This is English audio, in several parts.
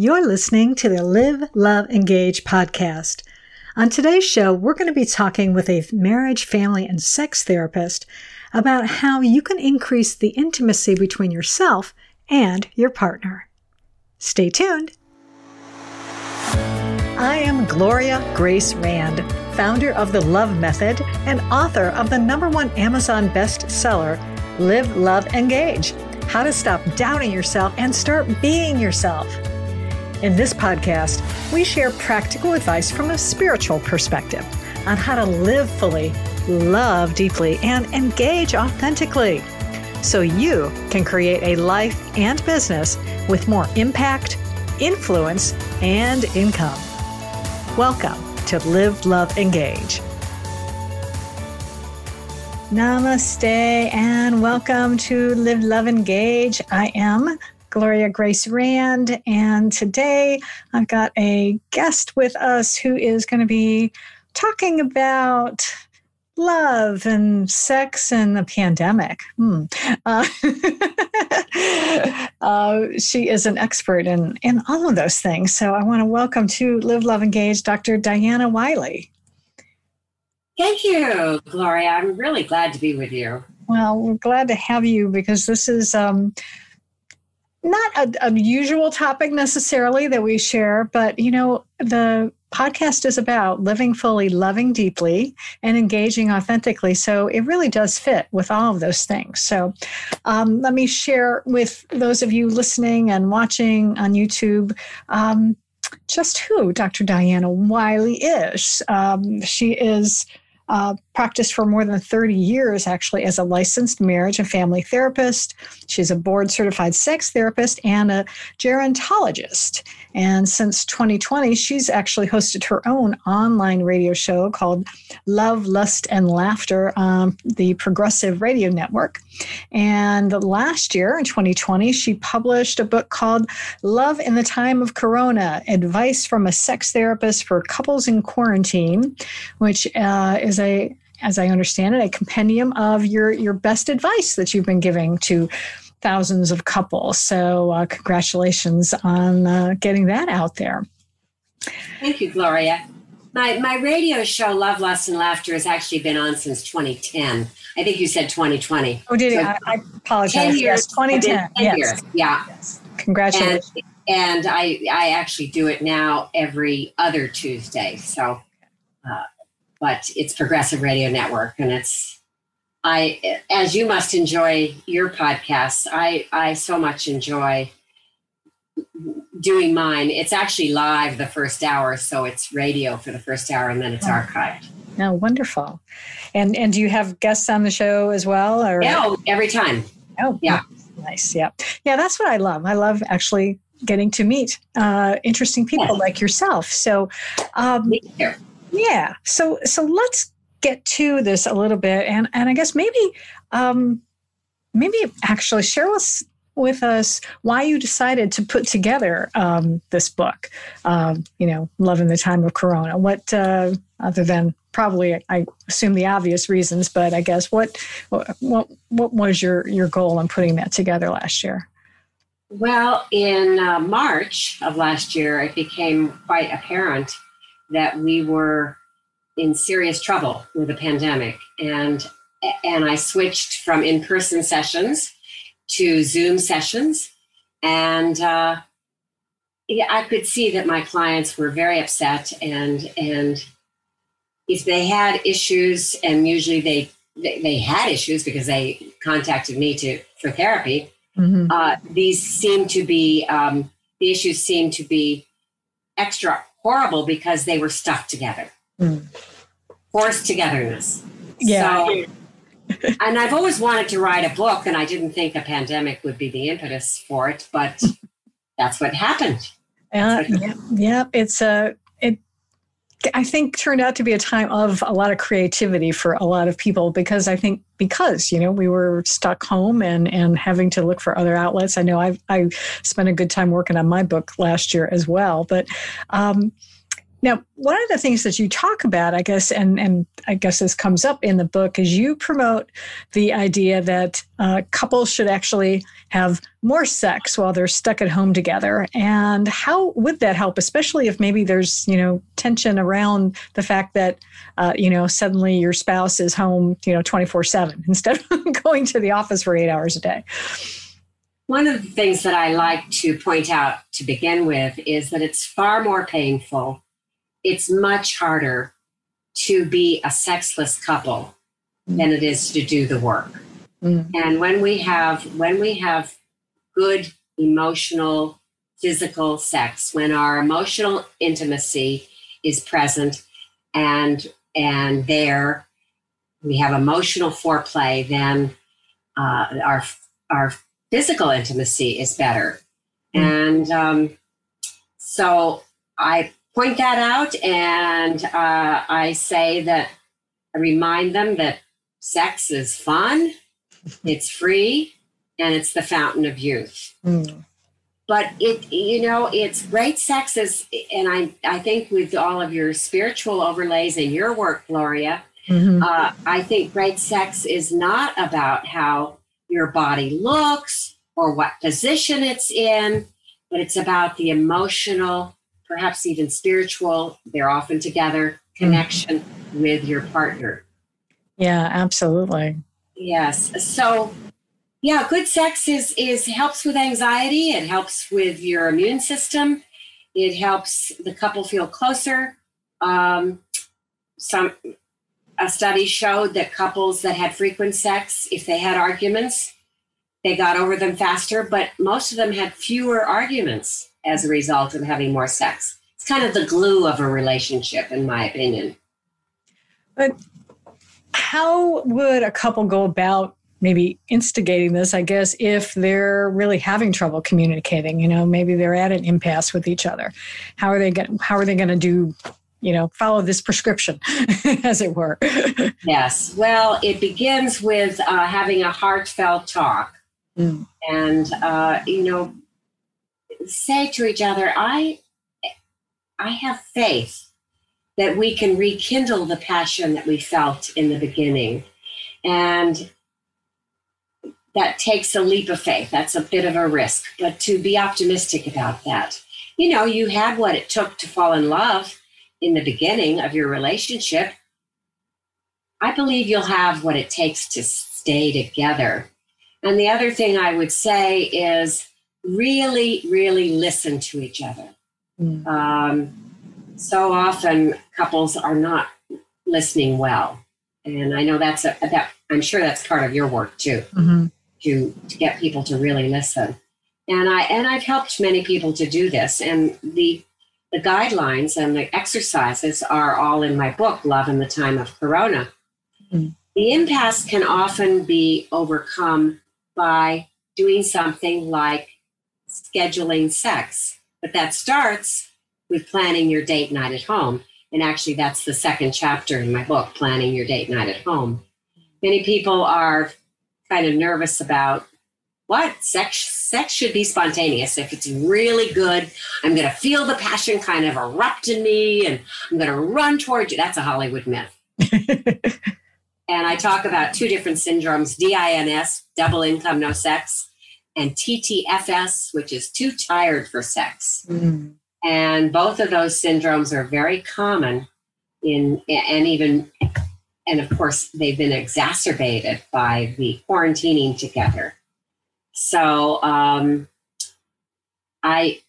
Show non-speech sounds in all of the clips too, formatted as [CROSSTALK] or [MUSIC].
You're listening to the Live, Love, Engage podcast. On today's show, we're going to be talking with a marriage, family, and sex therapist about how you can increase the intimacy between yourself and your partner. Stay tuned. I am Gloria Grace Rand, founder of the Love Method and author of the number one Amazon bestseller, Live, Love, Engage How to Stop Doubting Yourself and Start Being Yourself. In this podcast, we share practical advice from a spiritual perspective on how to live fully, love deeply, and engage authentically so you can create a life and business with more impact, influence, and income. Welcome to Live, Love, Engage. Namaste and welcome to Live, Love, Engage. I am Gloria Grace Rand. And today I've got a guest with us who is going to be talking about love and sex and the pandemic. Hmm. Uh, [LAUGHS] uh, she is an expert in, in all of those things. So I want to welcome to Live, Love, Engage Dr. Diana Wiley. Thank you, Gloria. I'm really glad to be with you. Well, we're glad to have you because this is um, not a, a usual topic necessarily that we share, but you know, the podcast is about living fully, loving deeply, and engaging authentically. So it really does fit with all of those things. So um, let me share with those of you listening and watching on YouTube. Um, just who Dr. Diana Wiley is. Um, she is uh, practiced for more than 30 years actually as a licensed marriage and family therapist. She's a board certified sex therapist and a gerontologist. And since 2020, she's actually hosted her own online radio show called Love, Lust, and Laughter on the Progressive Radio Network. And last year in 2020, she published a book called Love in the Time of Corona Advice from a Sex Therapist for Couples in Quarantine, which uh, is a as I understand it, a compendium of your your best advice that you've been giving to thousands of couples. So, uh, congratulations on uh, getting that out there. Thank you, Gloria. My, my radio show, Love, Lust, and Laughter, has actually been on since 2010. I think you said 2020. Oh, did so I, I apologize. Years, yes, 2010. 10 yes. Years. Yeah. Yes. Congratulations. And, and, I, I actually do it now every other Tuesday. So, uh, but it's Progressive Radio Network, and it's I, as you must enjoy your podcasts, I, I so much enjoy doing mine. It's actually live the first hour, so it's radio for the first hour, and then it's archived. Oh, wonderful! And and do you have guests on the show as well? Or yeah, oh, every time. Oh, yeah, nice. Yeah, yeah. That's what I love. I love actually getting to meet uh, interesting people yes. like yourself. So, um, yeah. So so let's get to this a little bit, and and I guess maybe um, maybe actually share with with us why you decided to put together um, this book. Um, you know, love in the time of Corona. What uh, other than probably I assume the obvious reasons, but I guess what what what was your your goal in putting that together last year? Well, in uh, March of last year, it became quite apparent that we were in serious trouble with the pandemic and and I switched from in-person sessions to Zoom sessions and uh, yeah, I could see that my clients were very upset and and if they had issues and usually they they, they had issues because they contacted me to for therapy mm-hmm. uh, these seem to be um, the issues seem to be extra horrible because they were stuck together mm. forced togetherness. Yeah. So, and I've always wanted to write a book, and I didn't think a pandemic would be the impetus for it, but that's what happened. Uh, yeah, yeah, it's a. I think turned out to be a time of a lot of creativity for a lot of people because I think because you know we were stuck home and and having to look for other outlets. I know I I spent a good time working on my book last year as well, but um, Now, one of the things that you talk about, I guess, and, and I guess this comes up in the book, is you promote the idea that uh, couples should actually have more sex while they're stuck at home together. And how would that help, especially if maybe there's, you know, tension around the fact that, uh, you know, suddenly your spouse is home, you know, 24 7 [LAUGHS] instead of going to the office for eight hours a day? One of the things that I like to point out to begin with is that it's far more painful it's much harder to be a sexless couple than it is to do the work. Mm. And when we have when we have good emotional physical sex, when our emotional intimacy is present and and there we have emotional foreplay, then uh, our our physical intimacy is better. Mm. And um, so I point that out and uh, I say that I remind them that sex is fun, it's free, and it's the fountain of youth. Mm. But it, you know, it's great sex is, and I, I think with all of your spiritual overlays in your work, Gloria, mm-hmm. uh, I think great sex is not about how your body looks or what position it's in, but it's about the emotional perhaps even spiritual, they're often together, connection mm-hmm. with your partner. Yeah, absolutely. Yes. So yeah, good sex is is helps with anxiety, it helps with your immune system, it helps the couple feel closer. Um, some a study showed that couples that had frequent sex, if they had arguments, they got over them faster, but most of them had fewer arguments as a result of having more sex. It's kind of the glue of a relationship, in my opinion. But how would a couple go about maybe instigating this, I guess, if they're really having trouble communicating, you know, maybe they're at an impasse with each other. How are they going how are they going to do, you know, follow this prescription [LAUGHS] as it were? [LAUGHS] yes. Well, it begins with uh, having a heartfelt talk. Mm. And uh, you know, say to each other, I I have faith that we can rekindle the passion that we felt in the beginning. And that takes a leap of faith. That's a bit of a risk, but to be optimistic about that. You know, you had what it took to fall in love in the beginning of your relationship. I believe you'll have what it takes to stay together. And the other thing I would say is really, really listen to each other. Mm. Um, so often couples are not listening well. And I know that's a, that I'm sure that's part of your work too, mm-hmm. to, to get people to really listen. And I and I've helped many people to do this. And the the guidelines and the exercises are all in my book, Love in the Time of Corona. Mm-hmm. The impasse can often be overcome by doing something like scheduling sex. But that starts with planning your date night at home. And actually, that's the second chapter in my book, Planning Your Date Night at Home. Many people are kind of nervous about what sex sex should be spontaneous if it's really good i'm going to feel the passion kind of erupt in me and i'm going to run towards you that's a hollywood myth [LAUGHS] and i talk about two different syndromes dins double income no sex and TTFS, which is too tired for sex. Mm. And both of those syndromes are very common in, and even, and of course, they've been exacerbated by the quarantining together. So um, I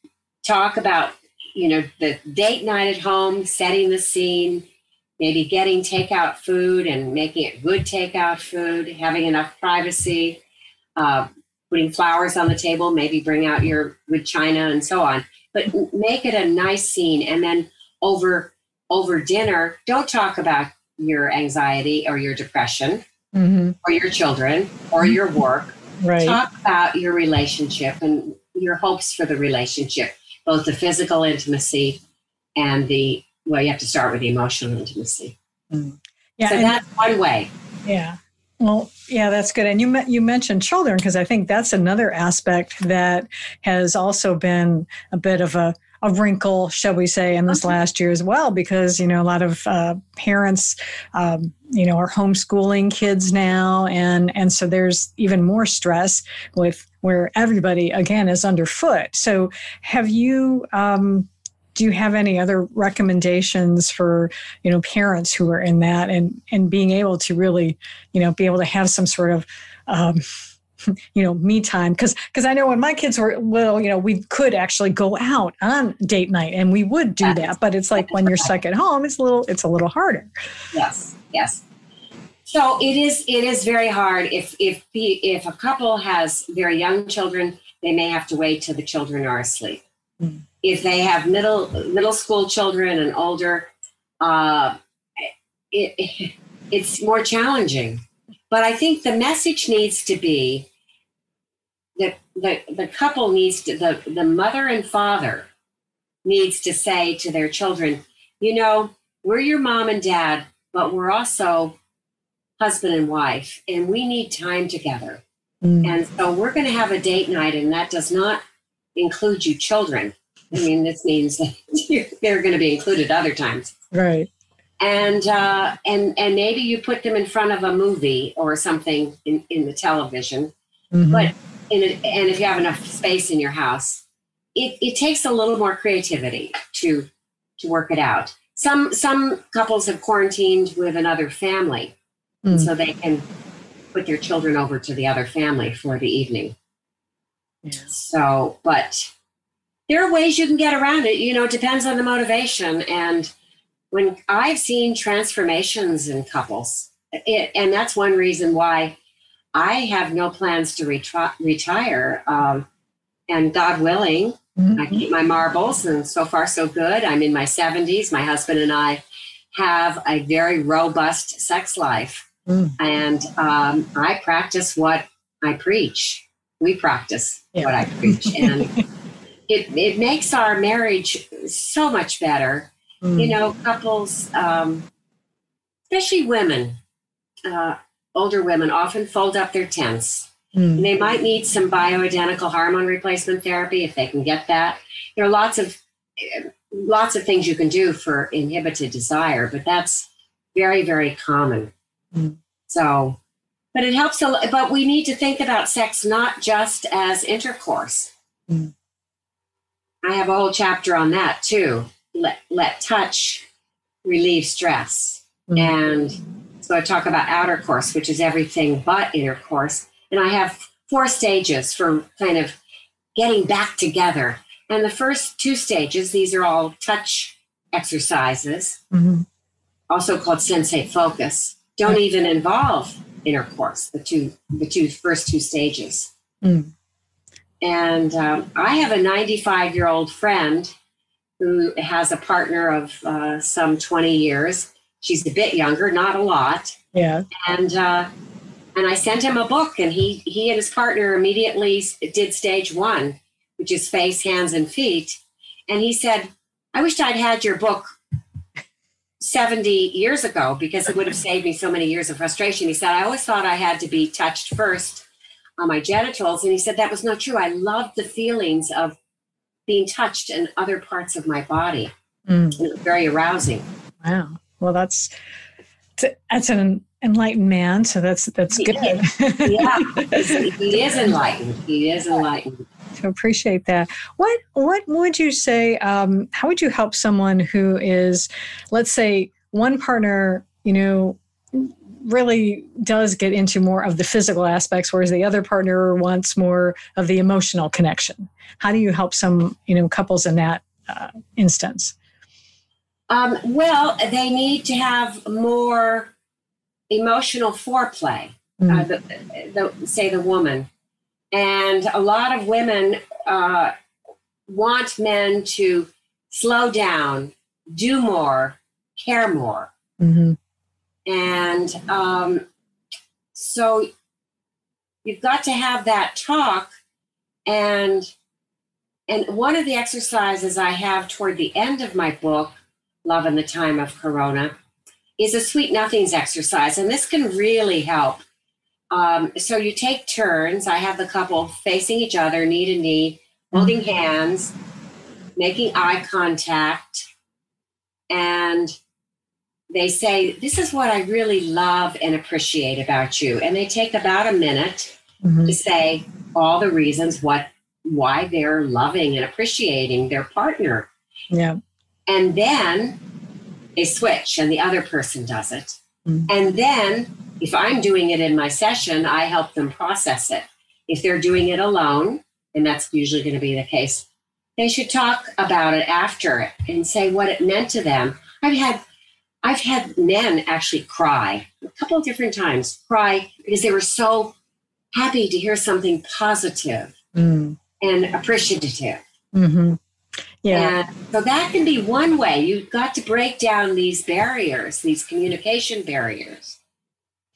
talk about, you know, the date night at home, setting the scene, maybe getting takeout food and making it good takeout food, having enough privacy, uh, putting flowers on the table, maybe bring out your wood china and so on. But make it a nice scene. And then over over dinner, don't talk about your anxiety or your depression mm-hmm. or your children or your work. Right. Talk about your relationship and your hopes for the relationship, both the physical intimacy and the well, you have to start with the emotional intimacy. Mm. Yeah, so that's one way. Yeah. Well, yeah, that's good. And you you mentioned children because I think that's another aspect that has also been a bit of a a wrinkle, shall we say, in this last year as well, because you know a lot of uh, parents, um, you know, are homeschooling kids now, and and so there's even more stress with where everybody again is underfoot. So, have you? Um, do you have any other recommendations for you know parents who are in that and and being able to really you know be able to have some sort of um, [LAUGHS] you know me time? Because because i know when my kids were little you know we could actually go out on date night and we would do that but it's like when you're stuck at home it's a little it's a little harder. Yes yes. So it is it is very hard. If if if a couple has very young children they may have to wait till the children are asleep. Mm if they have middle middle school children and older, uh, it, [LAUGHS] it's more challenging. But I think the message needs to be that the, the couple needs to, the, the mother and father needs to say to their children, you know, we're your mom and dad, but we're also husband and wife, and we need time together. Mm. And so we're going to have a date night, and that does not include you children. I mean, this means that [LAUGHS] they're going to be included other times. Right. And uh, and and maybe you put them in front of a movie or something in, in the television, mm-hmm. but in a, and if you have enough space in your house, it, it takes a little more creativity to to work it out. Some some couples have quarantined with another family, mm. so they can put their children over to the other family for the evening. Yeah. So, but there are ways you can get around it. You know, it depends on the motivation. And when I've seen transformations in couples, it, and that's one reason why I have no plans to retri- retire. Um, and God willing, mm-hmm. I keep my marbles, and so far, so good. I'm in my 70s. My husband and I have a very robust sex life. Mm. And um, I practice what I preach. We practice yeah. what I preach. And [LAUGHS] it, it makes our marriage so much better. Mm. You know, couples, um, especially women, uh, older women, often fold up their tents. Mm. They might need some bioidentical hormone replacement therapy if they can get that. There are lots of lots of things you can do for inhibited desire, but that's very very common. Mm. So, but it helps. A, but we need to think about sex not just as intercourse. Mm. I have a whole chapter on that too. Let, let touch relieve stress. Mm-hmm. And so I talk about outer course, which is everything but inner course. And I have four stages for kind of getting back together. And the first two stages, these are all touch exercises, mm-hmm. also called sensate focus, don't even involve intercourse, the two the two first two stages. Mm. And um, I have a 95 year old friend who has a partner of uh, some 20 years. She's a bit younger, not a lot. Yeah. And uh, and I sent him a book, and he he and his partner immediately did stage one, which is face, hands, and feet. And he said, "I wished I'd had your book 70 years ago because it would have saved me so many years of frustration." He said, "I always thought I had to be touched first on my genitals. And he said that was not true. I loved the feelings of being touched in other parts of my body. Mm. it was very arousing. Wow. Well, that's that's an enlightened man. So that's that's good. yeah, he is enlightened. He is enlightened. To appreciate that. What what would you say? Um, how would you help someone who is, let's say, one partner, you know, really does get into more of the physical aspects, whereas the other partner wants more of the emotional connection. How do you help some, you know, couples in that uh, instance? Um, well, they need to have more emotional foreplay. Mm. Uh, the, the, say the woman, and a lot of women uh, want men to slow down, do more, care more. Mm-hmm. And um, so you've got to have that talk. And and one of the exercises I have toward the end of my book, Love in the Time of Corona, is a sweet nothings exercise. And this can really help um, so you take turns. I have the couple facing each other, knee to knee, holding hands, making eye contact, and they say, This is what I really love and appreciate about you. And they take about a minute mm-hmm. to say all the reasons what why they're loving and appreciating their partner. Yeah. And then they switch and the other person does it. Mm-hmm. And then if I'm doing it in my session, I help them process it. If they're doing it alone, and that's usually going to be the case, they should talk about it after it and say what it meant to them. I've had I've had men actually cry a couple of different times, cry because they were so happy to hear something positive mm. and appreciative. Mm-hmm. Yeah. And so that can be one way. You've got to break down these barriers, these communication barriers,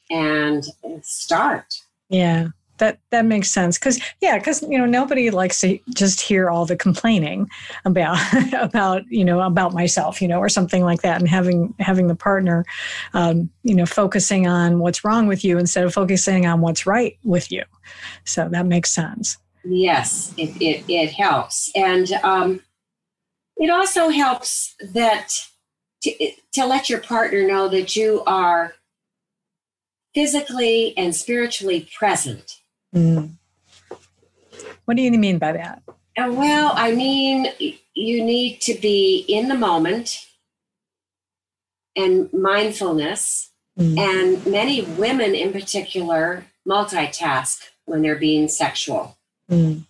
and start. Yeah that that makes sense. Because yeah because you know nobody likes to just hear all the complaining about [LAUGHS] about you know about myself you know or something like that and having having the partner um, you know focusing on what's wrong with you instead of focusing on what's right with you. So that makes sense. Yes it, it, it helps. And um, it also helps that to, to let your partner know that you are physically and spiritually present Mm. What do you mean by that? Uh, well, I mean, you need to be in the moment and mindfulness. Mm. And many women in particular multitask when they're being sexual. Mm.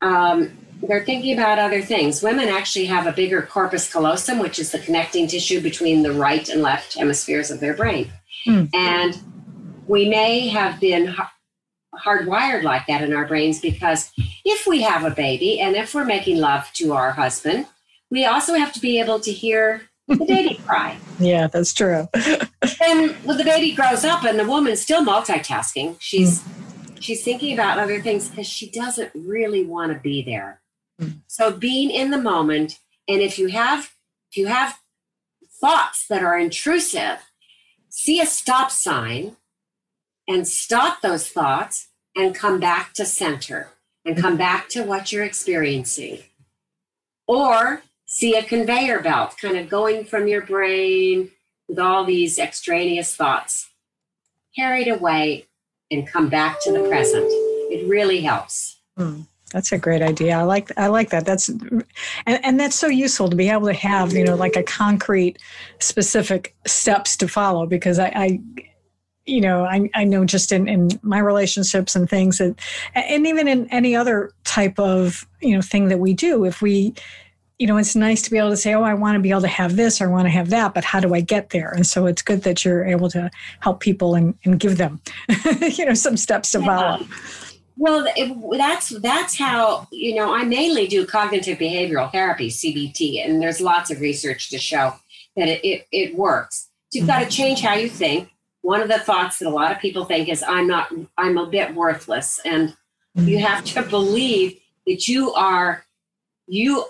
Um, they're thinking about other things. Women actually have a bigger corpus callosum, which is the connecting tissue between the right and left hemispheres of their brain. Mm. And we may have been hardwired like that in our brains because if we have a baby and if we're making love to our husband, we also have to be able to hear the [LAUGHS] baby cry. Yeah, that's true. and when the baby grows up and the woman's still multitasking, she's mm. she's thinking about other things because she doesn't really want to be there. Mm. So being in the moment, and if you have if you have thoughts that are intrusive, see a stop sign and stop those thoughts and come back to center and come back to what you're experiencing. Or see a conveyor belt kind of going from your brain with all these extraneous thoughts carried away and come back to the present. It really helps. Hmm. That's a great idea. I like I like that. That's and, and that's so useful to be able to have, you know, like a concrete specific steps to follow because I, I you know, I, I know just in, in my relationships and things that, and even in any other type of, you know, thing that we do, if we, you know, it's nice to be able to say, oh, I want to be able to have this or I want to have that, but how do I get there? And so it's good that you're able to help people and, and give them, [LAUGHS] you know, some steps to follow. Yeah. Well, it, that's that's how you know I mainly do cognitive behavioral therapy (CBT), and there's lots of research to show that it it, it works. So you've got to mm-hmm. change how you think, one of the thoughts that a lot of people think is i'm not i'm a bit worthless. And mm-hmm. you have to believe that you are you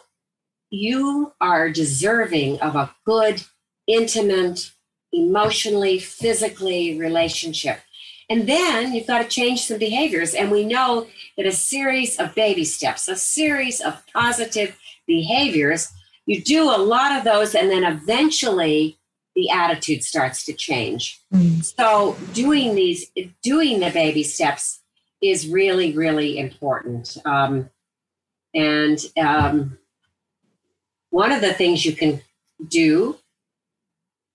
you are deserving of a good intimate emotionally physically relationship. And then you've got to change some behaviors. And we know that a series of baby steps a series of positive behaviors you do a lot of those and then eventually the attitude starts to change. Mm. So doing these, doing the baby steps is really, really important. Um, and um, one of the things you can do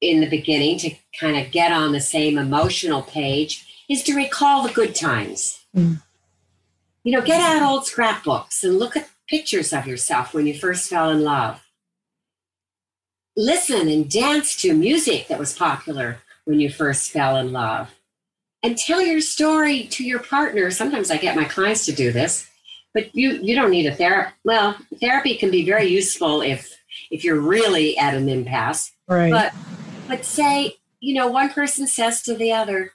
in the beginning to kind of get on the same emotional page is to recall the good times. Mm. You know, get out old scrapbooks and look at pictures of yourself when you first fell in love listen and dance to music that was popular when you first fell in love. And tell your story to your partner. Sometimes I get my clients to do this, but you you don't need a therapy. Well, therapy can be very useful if if you're really at an impasse. Right. But but say, you know, one person says to the other,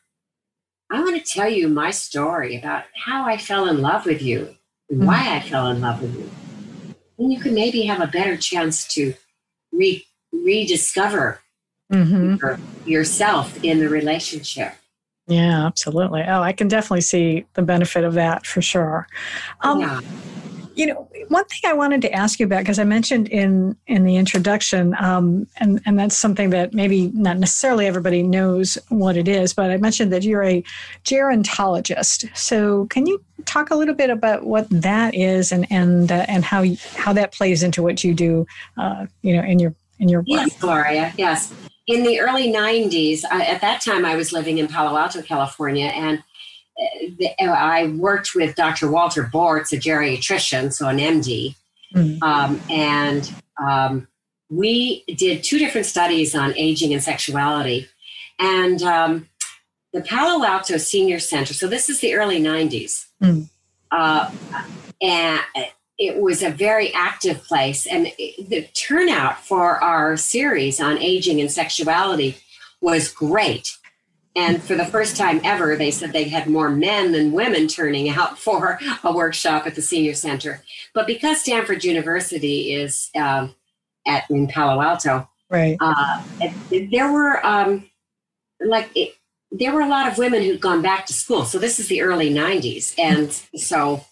I want to tell you my story about how I fell in love with you and mm-hmm. why I fell in love with you. And you can maybe have a better chance to re rediscover mm-hmm. your, yourself in the relationship. Yeah, absolutely. Oh, I can definitely see the benefit of that for sure. Um, yeah. You know, one thing I wanted to ask you about because I mentioned in in the introduction, um, and and that's something that maybe not necessarily everybody knows what it is, but I mentioned that you're a gerontologist. So, can you talk a little bit about what that is and and uh, and how how that plays into what you do, uh, you know, in your in your work? Yes, Gloria. Yes. In the early '90s, I, at that time, I was living in Palo Alto, California, and I worked with Dr. Walter Bortz, a geriatrician, so an MD, mm-hmm. um, and um, we did two different studies on aging and sexuality. And um, the Palo Alto Senior Center, so this is the early 90s, mm-hmm. uh, and it was a very active place. And the turnout for our series on aging and sexuality was great. And for the first time ever, they said they had more men than women turning out [LAUGHS] for a workshop at the senior center. But because Stanford University is uh, at in Palo Alto, right? Uh, there were um, like it, there were a lot of women who'd gone back to school. So this is the early '90s, and so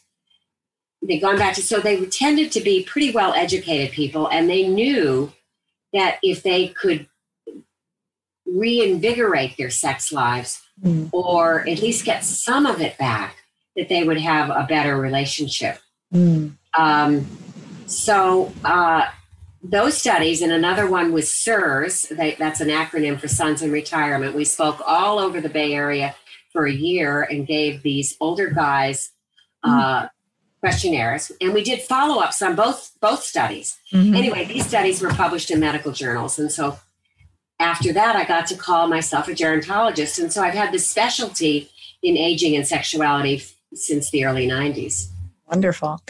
they'd gone back to. So they tended to be pretty well educated people, and they knew that if they could reinvigorate their sex lives mm. or at least get some of it back, that they would have a better relationship. Mm. Um, so, uh, those studies, and another one was SIRS, they, that's an acronym for Sons in Retirement. We spoke all over the Bay Area for a year and gave these older guys uh, mm. Questionnaires, and we did follow ups on both both studies. Mm-hmm. Anyway, these studies were published in medical journals, and so after that, I got to call myself a gerontologist. And so I've had this specialty in aging and sexuality since the early 90s. Wonderful.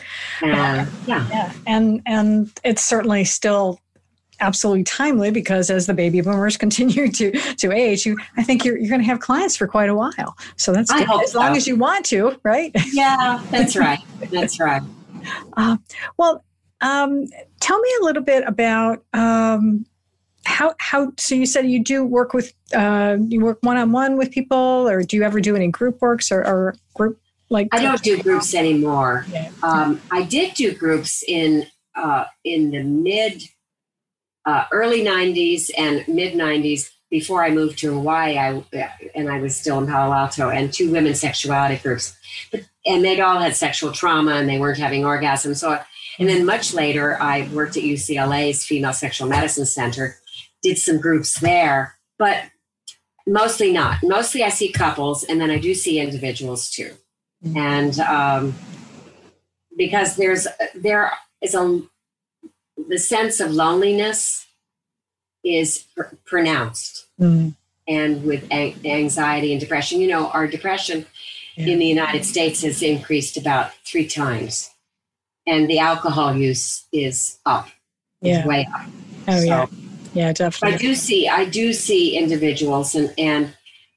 Uh, yeah. yeah. And and it's certainly still absolutely timely because as the baby boomers [LAUGHS] continue to to age, you I think you're you're going to have clients for quite a while. So that's good. as so. long as you want to, right? [LAUGHS] Yeah, that's right. That's right. Uh, well, um, tell me a little bit about um, how how so you said you do work with uh, you work one-on-one with people or do you ever do any group works or, or group like i don't do groups anymore yeah. um, i did do groups in uh, in the mid uh, early 90s and mid 90s before i moved to hawaii I, and i was still in palo alto and two women's sexuality groups but, and they'd all had sexual trauma and they weren't having orgasms so and then much later i worked at ucla's female sexual medicine center did some groups there, but mostly not. Mostly I see couples, and then I do see individuals too. Mm-hmm. And um, because there's there is a the sense of loneliness is pr- pronounced, mm-hmm. and with anxiety and depression, you know, our depression yeah. in the United States has increased about three times, and the alcohol use is up, yeah. way up. Oh so, yeah yeah definitely i do see i do see individuals and and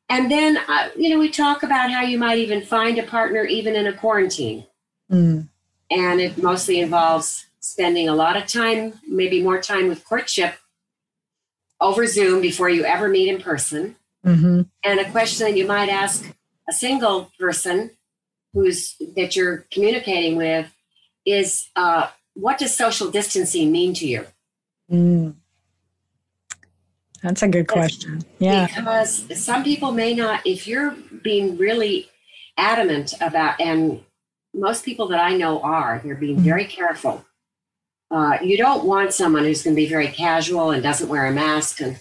and then uh, you know we talk about how you might even find a partner even in a quarantine mm. and it mostly involves spending a lot of time maybe more time with courtship over zoom before you ever meet in person mm-hmm. and a question that you might ask a single person who's that you're communicating with is uh, what does social distancing mean to you mm. That's a good question. Yeah. Because some people may not, if you're being really adamant about, and most people that I know are, they're being mm-hmm. very careful. Uh, you don't want someone who's going to be very casual and doesn't wear a mask and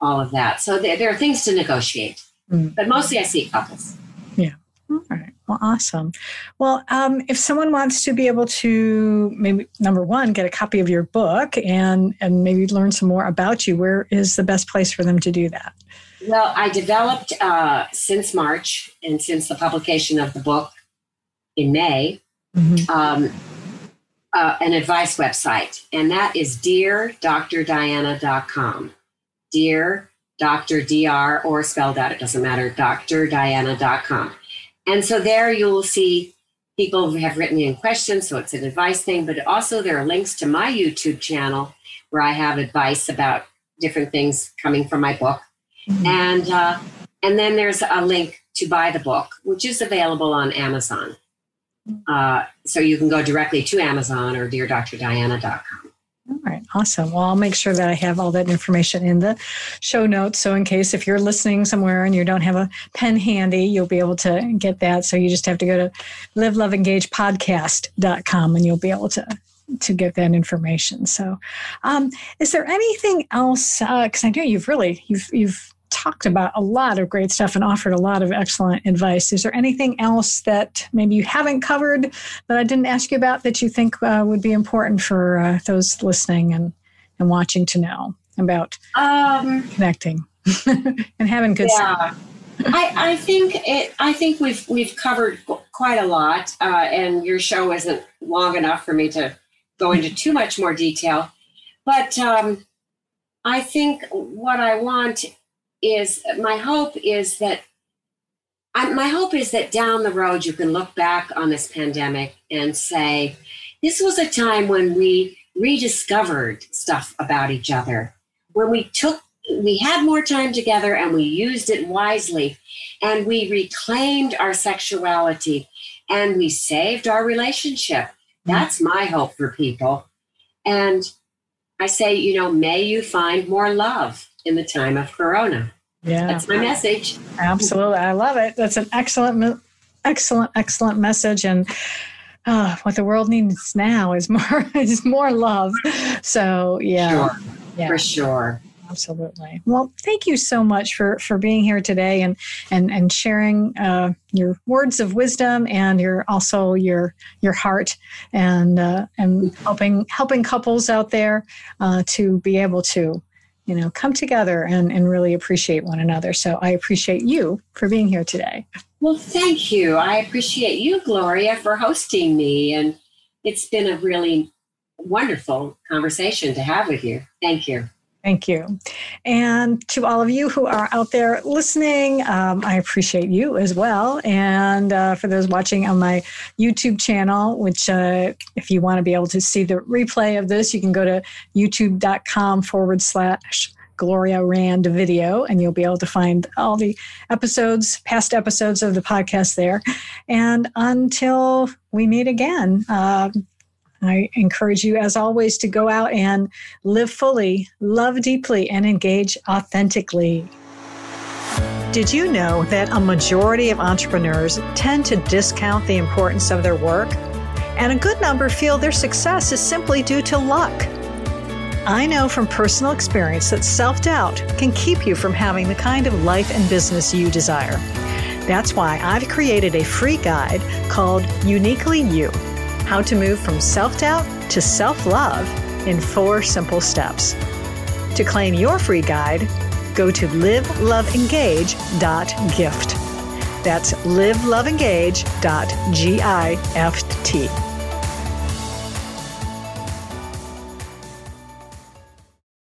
all of that. So there, there are things to negotiate. Mm-hmm. But mostly I see couples. Yeah. All right. Well, awesome. Well, um, if someone wants to be able to maybe number one get a copy of your book and and maybe learn some more about you, where is the best place for them to do that? Well, I developed uh, since March and since the publication of the book in May, mm-hmm. um, uh, an advice website, and that is deardrdiana.com. Dear Dr. Dr. or spelled out, it doesn't matter, drdiana.com. And so there you'll see people have written in questions, so it's an advice thing, but also there are links to my YouTube channel where I have advice about different things coming from my book. Mm-hmm. And uh, and then there's a link to buy the book, which is available on Amazon. Uh, so you can go directly to Amazon or deardrdiana.com. All right, awesome. Well, I'll make sure that I have all that information in the show notes. So, in case if you're listening somewhere and you don't have a pen handy, you'll be able to get that. So, you just have to go to liveloveengagepodcast.com and you'll be able to to get that information. So, um, is there anything else? Because uh, I know you've really you've you've talked about a lot of great stuff and offered a lot of excellent advice. Is there anything else that maybe you haven't covered that I didn't ask you about that you think uh, would be important for uh, those listening and, and watching to know about um, connecting [LAUGHS] and having good yeah. I, I think it. I think we've we've covered quite a lot, uh, and your show isn't long enough for me to go into too much more detail. But um, I think what I want is my hope is that I, my hope is that down the road you can look back on this pandemic and say this was a time when we rediscovered stuff about each other when we took we had more time together and we used it wisely and we reclaimed our sexuality and we saved our relationship. Mm-hmm. that's my hope for people. And i say you know may you find more love in the time of Corona. Yeah. That's my message. Absolutely. I love it. That's an excellent, excellent, excellent message. And uh, what the world needs now is more [LAUGHS] is more love. So yeah. Sure. Yeah. For sure. Absolutely. Well, thank you so much for for being here today and and and sharing uh, your words of wisdom and your also your your heart and uh, and helping helping couples out there uh, to be able to you know, come together and, and really appreciate one another. So I appreciate you for being here today. Well, thank you. I appreciate you, Gloria, for hosting me. And it's been a really wonderful conversation to have with you. Thank you. Thank you. And to all of you who are out there listening, um, I appreciate you as well. And uh, for those watching on my YouTube channel, which uh, if you want to be able to see the replay of this, you can go to youtube.com forward slash Gloria Rand video, and you'll be able to find all the episodes, past episodes of the podcast there. And until we meet again, uh, I encourage you, as always, to go out and live fully, love deeply, and engage authentically. Did you know that a majority of entrepreneurs tend to discount the importance of their work? And a good number feel their success is simply due to luck. I know from personal experience that self doubt can keep you from having the kind of life and business you desire. That's why I've created a free guide called Uniquely You how to move from self doubt to self love in four simple steps. To claim your free guide, go to liveloveengage.gift. That's liveloveengage.gift.